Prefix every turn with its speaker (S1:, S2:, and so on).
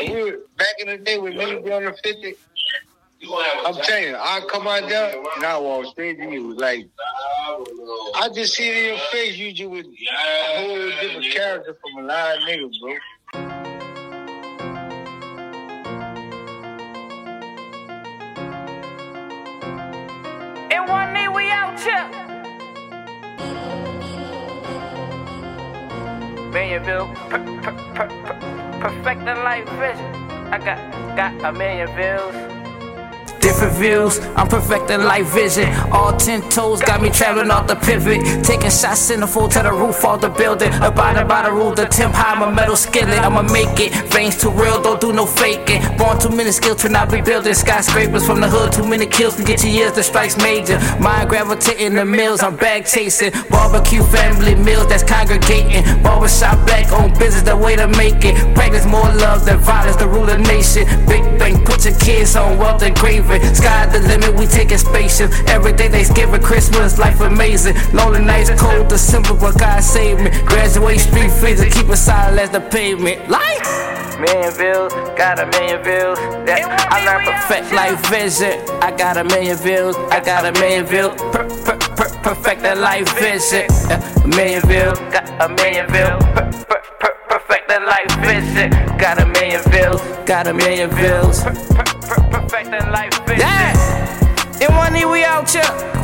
S1: we were, back in the day when niggas be on the 50, I'm telling you, I come out there and I walk straight to you. Like, I just see it in your face, you just with a whole different character from a lot of niggas, bro.
S2: M1E, we out here. Millionville, per, perfecting life vision. I got got a million views.
S3: Different views, I'm perfecting life vision. All ten toes got me traveling off the pivot. Taking shots in the full to the roof of the building. Abiding by the rule, the temp high, a metal skillet. I'ma make it. Veins too real, don't do no faking. Born too many skills to not be building. Skyscrapers from the hood, too many kills to get your years, the strikes major. Mind gravitating the mills, I'm bag chasing. Barbecue family meals that's congregating. Barbershop on business, the way to make it. Practice more love than violence, the rule of nation. Big bang, put your kids on wealth engraving. Sky the limit, we taking spaceship. Every day Thanksgiving, Christmas, life amazing. Lonely nights, cold December, but God save me. Graduate street freezer, keep it silent as the pavement. Life! Million views, got a million views. Yeah, I learned perfect life vision. I got a million views, I got a million views. Per, per, per, perfect that life vision. A million views, got a million views. Per, per, per, perfect that life vision. Got a million views, got a million views. Per, per, per, perfect life vision. Yeah, M1E we out here.